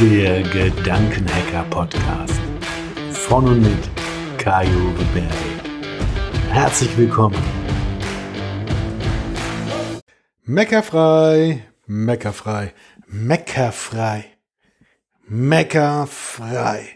Der Gedankenhacker Podcast. Von und mit Kajo Berry. Herzlich willkommen. Meckerfrei, meckerfrei, meckerfrei, meckerfrei.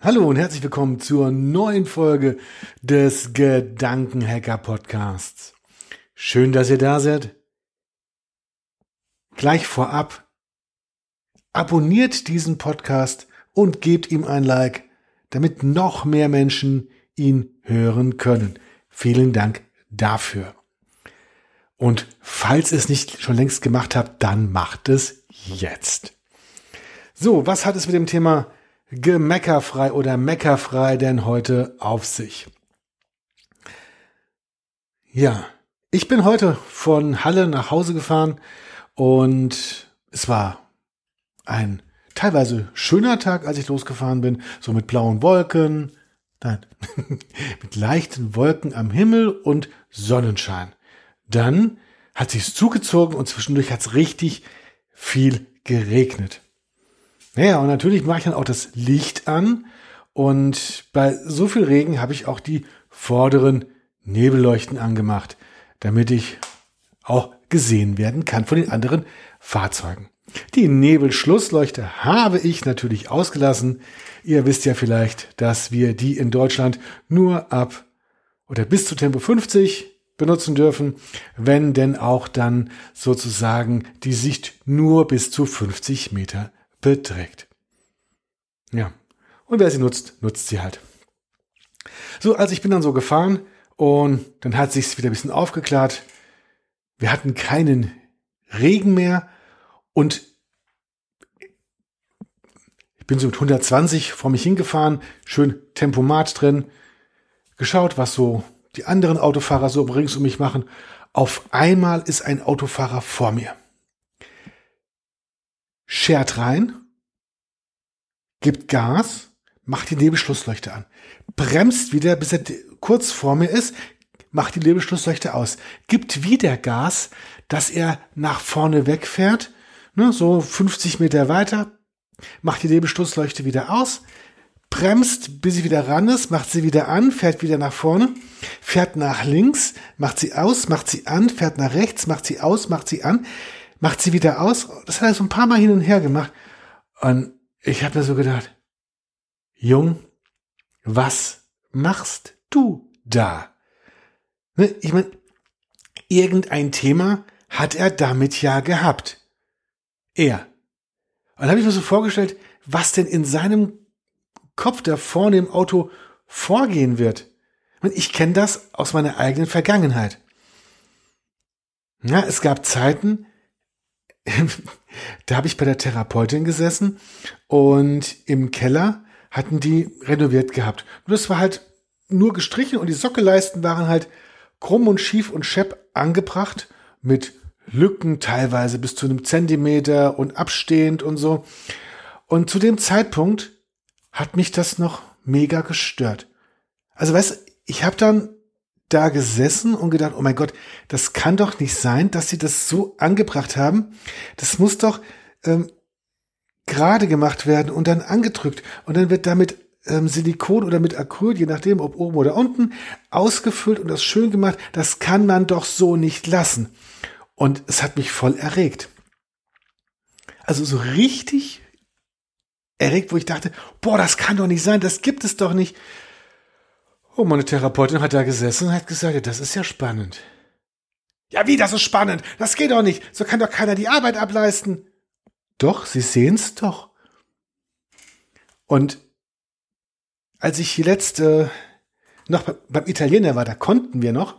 Hallo und herzlich willkommen zur neuen Folge des Gedankenhacker Podcasts. Schön, dass ihr da seid. Gleich vorab abonniert diesen Podcast und gebt ihm ein Like, damit noch mehr Menschen ihn hören können. Vielen Dank dafür. Und falls ihr es nicht schon längst gemacht habt, dann macht es jetzt. So, was hat es mit dem Thema gemeckerfrei oder meckerfrei denn heute auf sich? Ja, ich bin heute von Halle nach Hause gefahren und es war ein teilweise schöner Tag, als ich losgefahren bin, so mit blauen Wolken, nein, mit leichten Wolken am Himmel und Sonnenschein. Dann hat sich's zugezogen und zwischendurch hat's richtig viel geregnet. Naja, und natürlich mache ich dann auch das Licht an und bei so viel Regen habe ich auch die vorderen Nebelleuchten angemacht, damit ich auch gesehen werden kann von den anderen Fahrzeugen. Die Nebelschlussleuchte habe ich natürlich ausgelassen. Ihr wisst ja vielleicht, dass wir die in Deutschland nur ab oder bis zu Tempo 50 benutzen dürfen, wenn denn auch dann sozusagen die Sicht nur bis zu 50 Meter beträgt. Ja. Und wer sie nutzt, nutzt sie halt. So, also ich bin dann so gefahren und dann hat sich's wieder ein bisschen aufgeklärt. Wir hatten keinen Regen mehr, und ich bin so mit 120 vor mich hingefahren, schön Tempomat drin, geschaut, was so die anderen Autofahrer so rings um mich machen. Auf einmal ist ein Autofahrer vor mir. Schert rein, gibt Gas, macht die Nebelschlussleuchte an, bremst wieder, bis er kurz vor mir ist, macht die Nebelschlussleuchte aus, gibt wieder Gas, dass er nach vorne wegfährt, ne, so 50 Meter weiter, macht die Nebelstoßleuchte wieder aus, bremst, bis sie wieder ran ist, macht sie wieder an, fährt wieder nach vorne, fährt nach links, macht sie aus, macht sie an, fährt nach rechts, macht sie aus, macht sie an, macht sie wieder aus. Das hat er so ein paar Mal hin und her gemacht. Und ich habe mir so gedacht, Jung, was machst du da? Ne, ich meine, irgendein Thema hat er damit ja gehabt. Er. Und dann habe ich mir so vorgestellt, was denn in seinem Kopf da vorne im Auto vorgehen wird. Ich kenne das aus meiner eigenen Vergangenheit. Ja, es gab Zeiten, da habe ich bei der Therapeutin gesessen und im Keller hatten die renoviert gehabt. Und das war halt nur gestrichen und die Sockelleisten waren halt krumm und schief und schepp angebracht mit Lücken teilweise bis zu einem Zentimeter und abstehend und so. Und zu dem Zeitpunkt hat mich das noch mega gestört. Also weißt ich habe dann da gesessen und gedacht, oh mein Gott, das kann doch nicht sein, dass sie das so angebracht haben. Das muss doch ähm, gerade gemacht werden und dann angedrückt. Und dann wird damit ähm, Silikon oder mit Acryl, je nachdem, ob oben oder unten, ausgefüllt und das schön gemacht. Das kann man doch so nicht lassen. Und es hat mich voll erregt. Also so richtig erregt, wo ich dachte, boah, das kann doch nicht sein, das gibt es doch nicht. Und meine Therapeutin hat da gesessen und hat gesagt, ja, das ist ja spannend. Ja, wie, das ist spannend? Das geht doch nicht. So kann doch keiner die Arbeit ableisten. Doch, Sie sehen's doch. Und als ich letzte noch beim Italiener war, da konnten wir noch,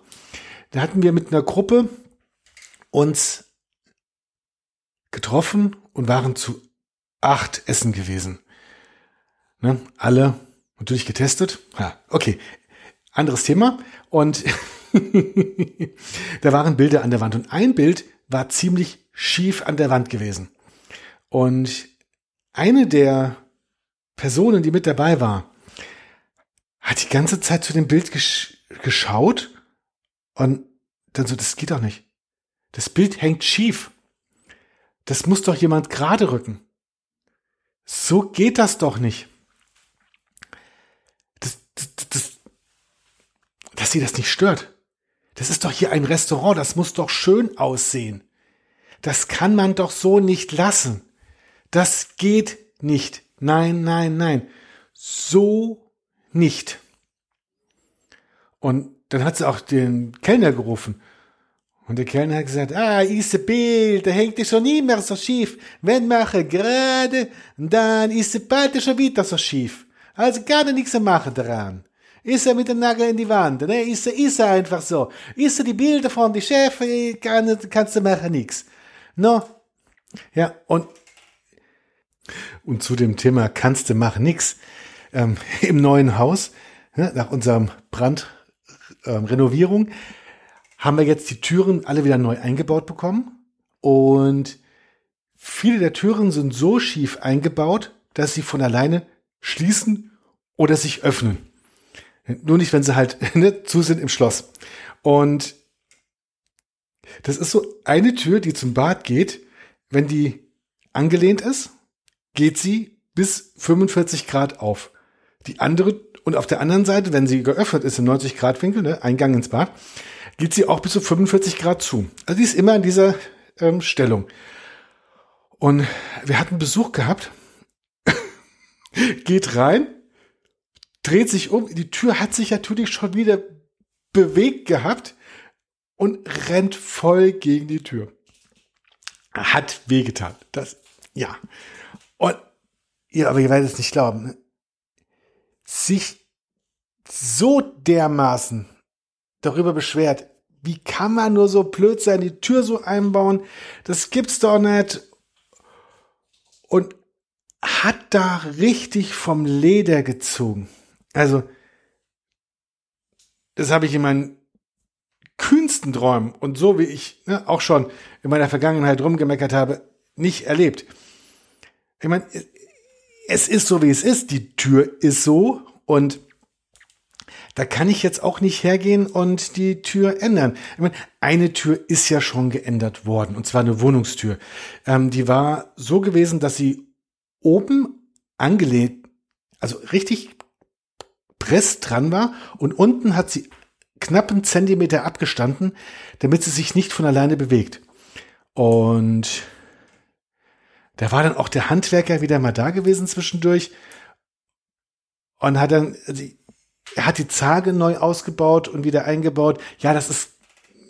da hatten wir mit einer Gruppe uns getroffen und waren zu acht Essen gewesen. Ne? Alle natürlich getestet. Ja, okay, anderes Thema. Und da waren Bilder an der Wand und ein Bild war ziemlich schief an der Wand gewesen. Und eine der Personen, die mit dabei war, hat die ganze Zeit zu dem Bild gesch geschaut und dann so, das geht doch nicht. Das Bild hängt schief. Das muss doch jemand gerade rücken. So geht das doch nicht. Das, das, das, dass sie das nicht stört. Das ist doch hier ein Restaurant, das muss doch schön aussehen. Das kann man doch so nicht lassen. Das geht nicht. Nein, nein, nein. So nicht. Und dann hat sie auch den Kellner gerufen. Und der Kellner hat gesagt, ah, Isabel, da hängt es schon nie mehr so schief. Wenn mache gerade, dann ist bald schon wieder so schief. Also gar nichts zu machen daran. Ist er mit dem Nagel in die Wand, ne? Ist er, ist er einfach so. Ist er die Bilder von die Chef, kann, kannst du machen nix. No? Ja, und, und zu dem Thema kannst du machen nix. Ähm, Im neuen Haus, ne, nach unserem Brand, ähm, haben wir jetzt die Türen alle wieder neu eingebaut bekommen. Und viele der Türen sind so schief eingebaut, dass sie von alleine schließen oder sich öffnen. Nur nicht, wenn sie halt ne, zu sind im Schloss. Und das ist so eine Tür, die zum Bad geht. Wenn die angelehnt ist, geht sie bis 45 Grad auf. Die andere und auf der anderen Seite, wenn sie geöffnet ist im 90 Grad Winkel, ne, Eingang ins Bad, geht sie auch bis zu 45 Grad zu. Also die ist immer in dieser ähm, Stellung. Und wir hatten Besuch gehabt, geht rein, dreht sich um, die Tür hat sich natürlich schon wieder bewegt gehabt und rennt voll gegen die Tür. Hat wehgetan. Das, ja. Und, ja, aber ihr werdet es nicht glauben. Sich so dermaßen darüber beschwert, wie kann man nur so blöd sein, die Tür so einbauen, das gibt's doch nicht. Und hat da richtig vom Leder gezogen. Also, das habe ich in meinen kühnsten Träumen und so wie ich ne, auch schon in meiner Vergangenheit rumgemeckert habe, nicht erlebt. Ich meine, es ist so, wie es ist. Die Tür ist so und da kann ich jetzt auch nicht hergehen und die Tür ändern. Ich meine, eine Tür ist ja schon geändert worden, und zwar eine Wohnungstür. Ähm, die war so gewesen, dass sie oben angelehnt, also richtig press dran war und unten hat sie knappen Zentimeter abgestanden, damit sie sich nicht von alleine bewegt. Und da war dann auch der Handwerker wieder mal da gewesen zwischendurch und hat dann, also er hat die Zage neu ausgebaut und wieder eingebaut. Ja, das ist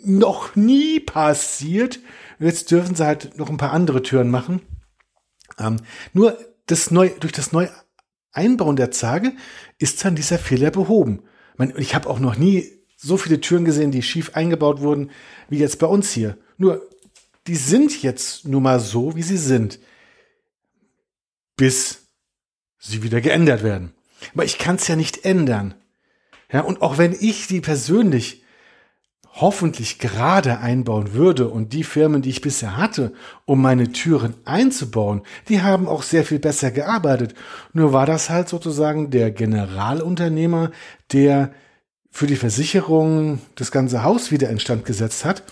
noch nie passiert. Jetzt dürfen sie halt noch ein paar andere Türen machen. Ähm, nur das neu, durch das Neueinbauen der Zage ist dann dieser Fehler behoben. Ich habe auch noch nie so viele Türen gesehen, die schief eingebaut wurden, wie jetzt bei uns hier. Nur, die sind jetzt nun mal so, wie sie sind bis sie wieder geändert werden. Aber ich kann es ja nicht ändern. Ja, und auch wenn ich die persönlich hoffentlich gerade einbauen würde und die Firmen, die ich bisher hatte, um meine Türen einzubauen, die haben auch sehr viel besser gearbeitet. Nur war das halt sozusagen der Generalunternehmer, der für die Versicherung das ganze Haus wieder instand gesetzt hat.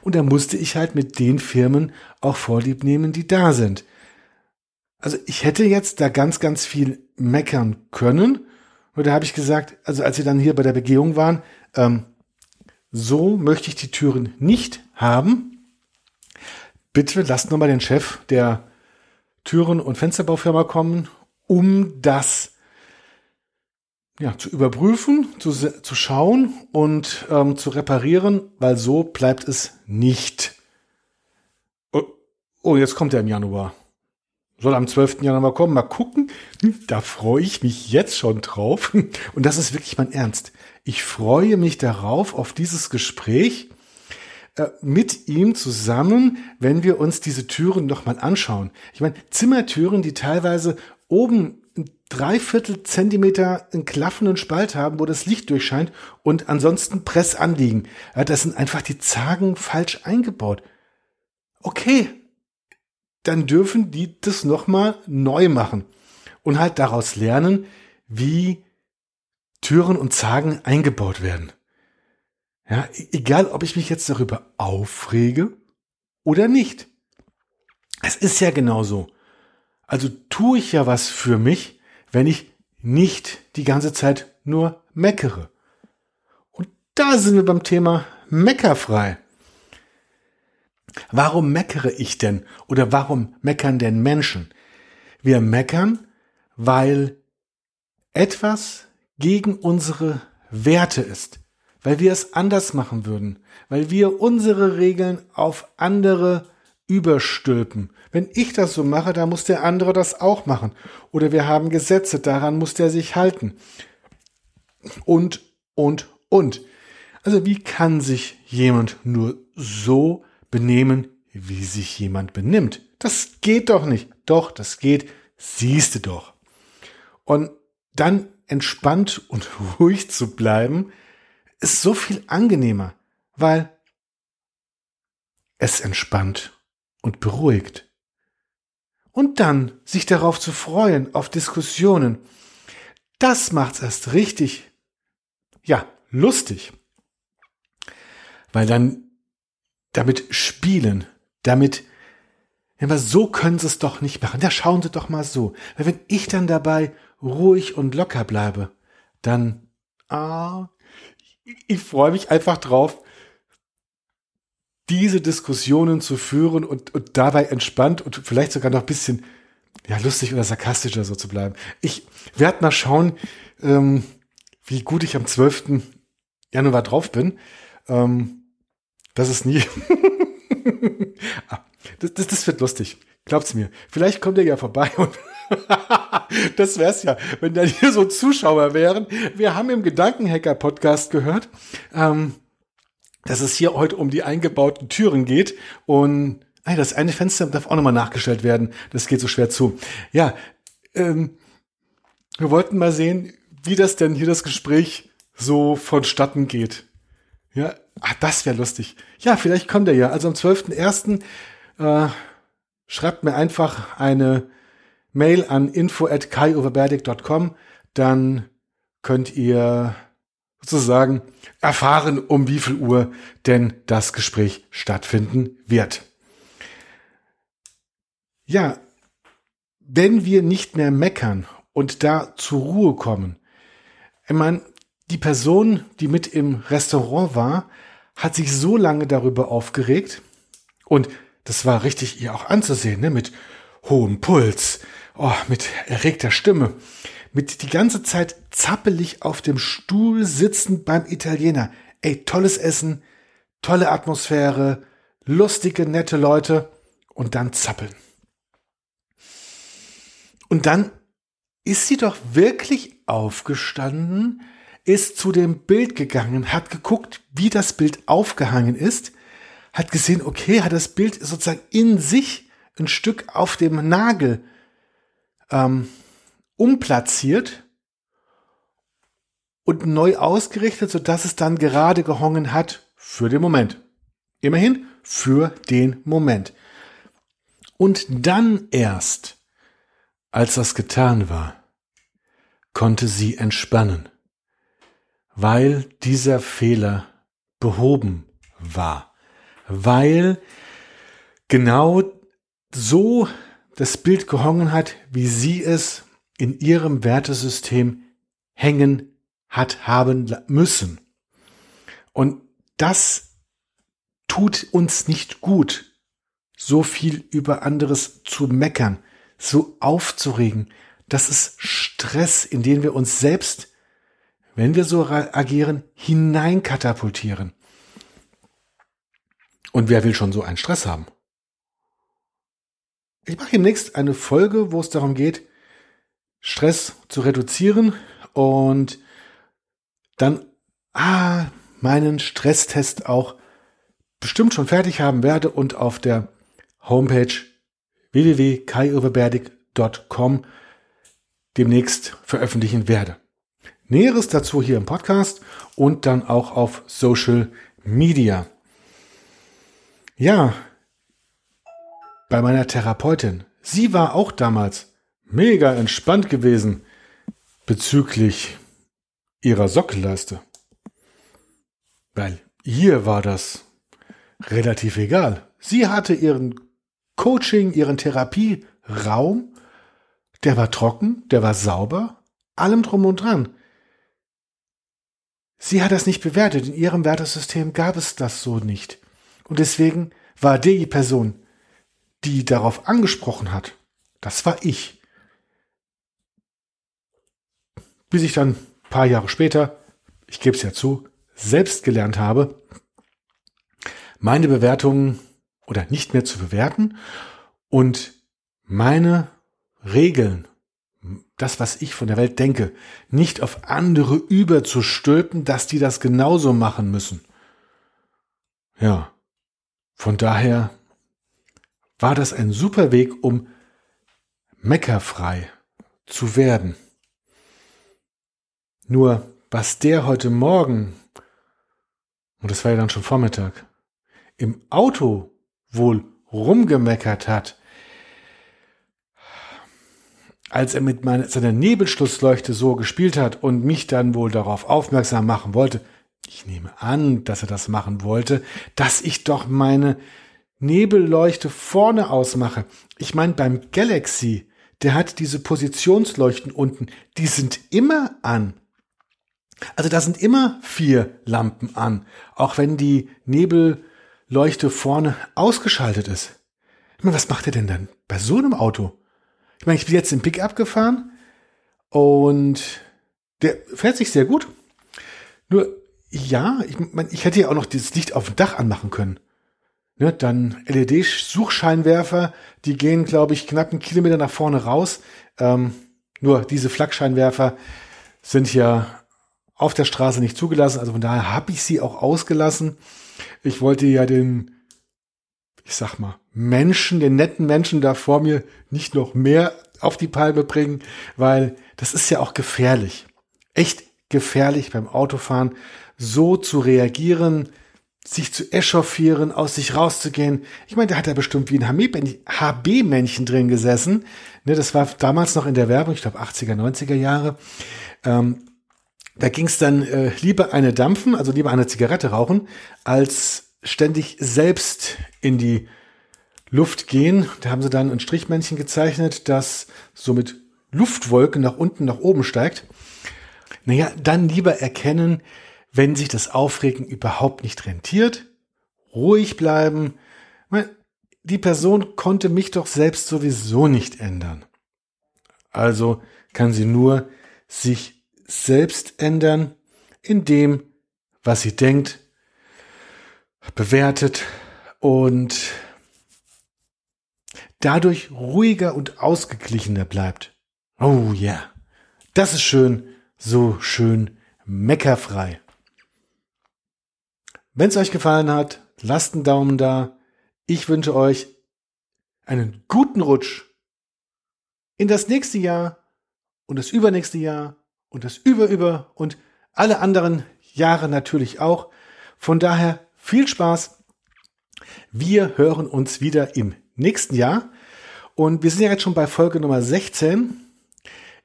Und da musste ich halt mit den Firmen auch Vorlieb nehmen, die da sind. Also ich hätte jetzt da ganz, ganz viel meckern können. Und da habe ich gesagt, also als sie dann hier bei der Begehung waren, ähm, so möchte ich die Türen nicht haben. Bitte lasst nochmal den Chef der Türen- und Fensterbaufirma kommen, um das ja, zu überprüfen, zu, zu schauen und ähm, zu reparieren, weil so bleibt es nicht. Oh, oh jetzt kommt er im Januar. Soll am 12. Januar kommen. Mal gucken. Hm, da freue ich mich jetzt schon drauf. Und das ist wirklich mein Ernst. Ich freue mich darauf, auf dieses Gespräch äh, mit ihm zusammen, wenn wir uns diese Türen nochmal anschauen. Ich meine, Zimmertüren, die teilweise oben Dreiviertel Zentimeter einen klaffenden Spalt haben, wo das Licht durchscheint und ansonsten Press anliegen. Ja, das sind einfach die Zagen falsch eingebaut. Okay, dann dürfen die das nochmal neu machen und halt daraus lernen, wie Türen und Zagen eingebaut werden. Ja, e-, egal, ob ich mich jetzt darüber aufrege oder nicht. Es ist ja genauso. Also tue ich ja was für mich, wenn ich nicht die ganze Zeit nur meckere. Und da sind wir beim Thema meckerfrei. Warum meckere ich denn oder warum meckern denn Menschen? Wir meckern, weil etwas gegen unsere Werte ist, weil wir es anders machen würden, weil wir unsere Regeln auf andere überstülpen. Wenn ich das so mache, dann muss der andere das auch machen. Oder wir haben Gesetze, daran muss der sich halten. Und, und, und. Also wie kann sich jemand nur so benehmen, wie sich jemand benimmt? Das geht doch nicht. Doch, das geht. Siehste doch. Und dann entspannt und ruhig zu bleiben, ist so viel angenehmer, weil es entspannt und beruhigt. Und dann sich darauf zu freuen, auf Diskussionen, das macht's erst richtig, ja, lustig. Weil dann damit spielen, damit, ja, so können sie es doch nicht machen. Ja, schauen Sie doch mal so. Weil wenn ich dann dabei ruhig und locker bleibe, dann, ah, ich freue mich einfach drauf, diese Diskussionen zu führen und, und dabei entspannt und vielleicht sogar noch ein bisschen ja, lustig oder sarkastischer so zu bleiben. Ich werde mal schauen, ähm, wie gut ich am 12. Januar drauf bin. Ähm, das ist nie. ah, das, das, das wird lustig. Glaubt's mir. Vielleicht kommt er ja vorbei und das wär's ja, wenn da hier so Zuschauer wären. Wir haben im Gedankenhacker-Podcast gehört, ähm, dass es hier heute um die eingebauten Türen geht und hey, das eine Fenster darf auch nochmal nachgestellt werden. Das geht so schwer zu. Ja, ähm, wir wollten mal sehen, wie das denn hier das Gespräch so vonstatten geht. Ja, ach, das wäre lustig. Ja, vielleicht kommt er ja. Also am 12.01. Äh, schreibt mir einfach eine Mail an info at kaioverberdig.com, dann könnt ihr sozusagen erfahren, um wie viel Uhr denn das Gespräch stattfinden wird. Ja, wenn wir nicht mehr meckern und da zur Ruhe kommen, ich meine, die Person, die mit im Restaurant war, hat sich so lange darüber aufgeregt und das war richtig ihr auch anzusehen, ne? mit hohem Puls, oh, mit erregter Stimme, mit die ganze Zeit zappelig auf dem Stuhl sitzend beim Italiener. Ey, tolles Essen, tolle Atmosphäre, lustige, nette Leute und dann zappeln. Und dann ist sie doch wirklich aufgestanden, ist zu dem Bild gegangen, hat geguckt, wie das Bild aufgehangen ist, hat gesehen, okay, hat das Bild sozusagen in sich ein Stück auf dem Nagel ähm, umplatziert und neu ausgerichtet, sodass es dann gerade gehongen hat für den Moment. Immerhin für den Moment. Und dann erst, als das getan war, konnte sie entspannen, weil dieser Fehler behoben war, weil genau so das Bild gehongen hat, wie sie es in ihrem Wertesystem hängen hat haben müssen. Und das tut uns nicht gut, so viel über anderes zu meckern, so aufzuregen. Das ist Stress, in den wir uns selbst, wenn wir so agieren, hineinkatapultieren. Und wer will schon so einen Stress haben? Ich mache demnächst eine Folge, wo es darum geht, Stress zu reduzieren und dann ah, meinen Stresstest auch bestimmt schon fertig haben werde und auf der Homepage www.kaioverberdig.com demnächst veröffentlichen werde. Näheres dazu hier im Podcast und dann auch auf Social Media. Ja, bei meiner Therapeutin. Sie war auch damals mega entspannt gewesen bezüglich ihrer Sockelleiste. Weil ihr war das relativ egal. Sie hatte ihren Coaching, ihren Therapieraum der war trocken, der war sauber, allem drum und dran. Sie hat das nicht bewertet. In ihrem Wertesystem gab es das so nicht. Und deswegen war die Person, die darauf angesprochen hat, das war ich. Bis ich dann ein paar Jahre später, ich gebe es ja zu, selbst gelernt habe, meine Bewertungen oder nicht mehr zu bewerten und meine Regeln, das, was ich von der Welt denke, nicht auf andere überzustülpen, dass die das genauso machen müssen. Ja, von daher war das ein super Weg, um meckerfrei zu werden. Nur, was der heute Morgen, und das war ja dann schon Vormittag, im Auto wohl rumgemeckert hat, als er mit meiner, seiner Nebelschlussleuchte so gespielt hat und mich dann wohl darauf aufmerksam machen wollte, ich nehme an, dass er das machen wollte, dass ich doch meine Nebelleuchte vorne ausmache. Ich meine, beim Galaxy, der hat diese Positionsleuchten unten, die sind immer an. Also da sind immer vier Lampen an, auch wenn die Nebelleuchte vorne ausgeschaltet ist. Ich meine, was macht er denn dann bei so einem Auto? Ich meine, ich bin jetzt im Pickup gefahren und der fährt sich sehr gut. Nur, ja, ich, mein, ich hätte ja auch noch dieses Licht auf dem Dach anmachen können. Ne, dann LED-Suchscheinwerfer, die gehen, glaube ich, knapp einen Kilometer nach vorne raus. Ähm, nur diese Flakscheinwerfer sind ja auf der Straße nicht zugelassen. Also von daher habe ich sie auch ausgelassen. Ich wollte ja den ich sag mal, Menschen, den netten Menschen da vor mir nicht noch mehr auf die Palme bringen, weil das ist ja auch gefährlich. Echt gefährlich beim Autofahren, so zu reagieren, sich zu echauffieren, aus sich rauszugehen. Ich meine, da hat er bestimmt wie ein HB-Männchen drin gesessen. Ne, das war damals noch in der Werbung, ich glaube 80er, 90er Jahre. Ähm, da ging es dann äh, lieber eine dampfen, also lieber eine Zigarette rauchen, als ständig selbst in die Luft gehen. Da haben sie dann ein Strichmännchen gezeichnet, das so mit Luftwolken nach unten, nach oben steigt. Naja, dann lieber erkennen, wenn sich das Aufregen überhaupt nicht rentiert, ruhig bleiben. Die Person konnte mich doch selbst sowieso nicht ändern. Also kann sie nur sich selbst ändern, in dem, was sie denkt, bewertet und dadurch ruhiger und ausgeglichener bleibt. Oh ja, yeah. das ist schön, so schön meckerfrei. Wenn es euch gefallen hat, lasst einen Daumen da. Ich wünsche euch einen guten Rutsch in das nächste Jahr und das übernächste Jahr und das überüber und alle anderen Jahre natürlich auch. Von daher viel Spaß. Wir hören uns wieder im nächsten Jahr. Und wir sind ja jetzt schon bei Folge Nummer 16.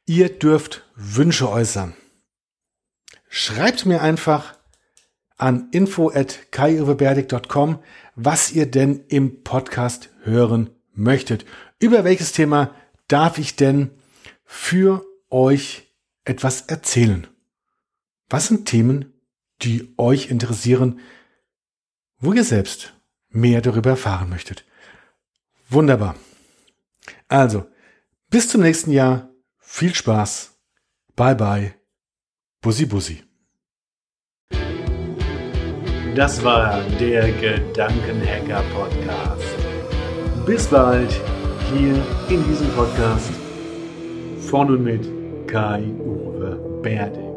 Ihr dürft Wünsche äußern. Schreibt mir einfach an info.kaiuweberdig.com, was ihr denn im Podcast hören möchtet. Über welches Thema darf ich denn für euch etwas erzählen? Was sind Themen, die euch interessieren, wo ihr selbst mehr darüber erfahren möchtet. Wunderbar. Also, bis zum nächsten Jahr. Viel Spaß. Bye bye. Bussi Bussi. Das war der Gedankenhacker Podcast. Bis bald hier in diesem Podcast von und mit Kai-Uwe Berding.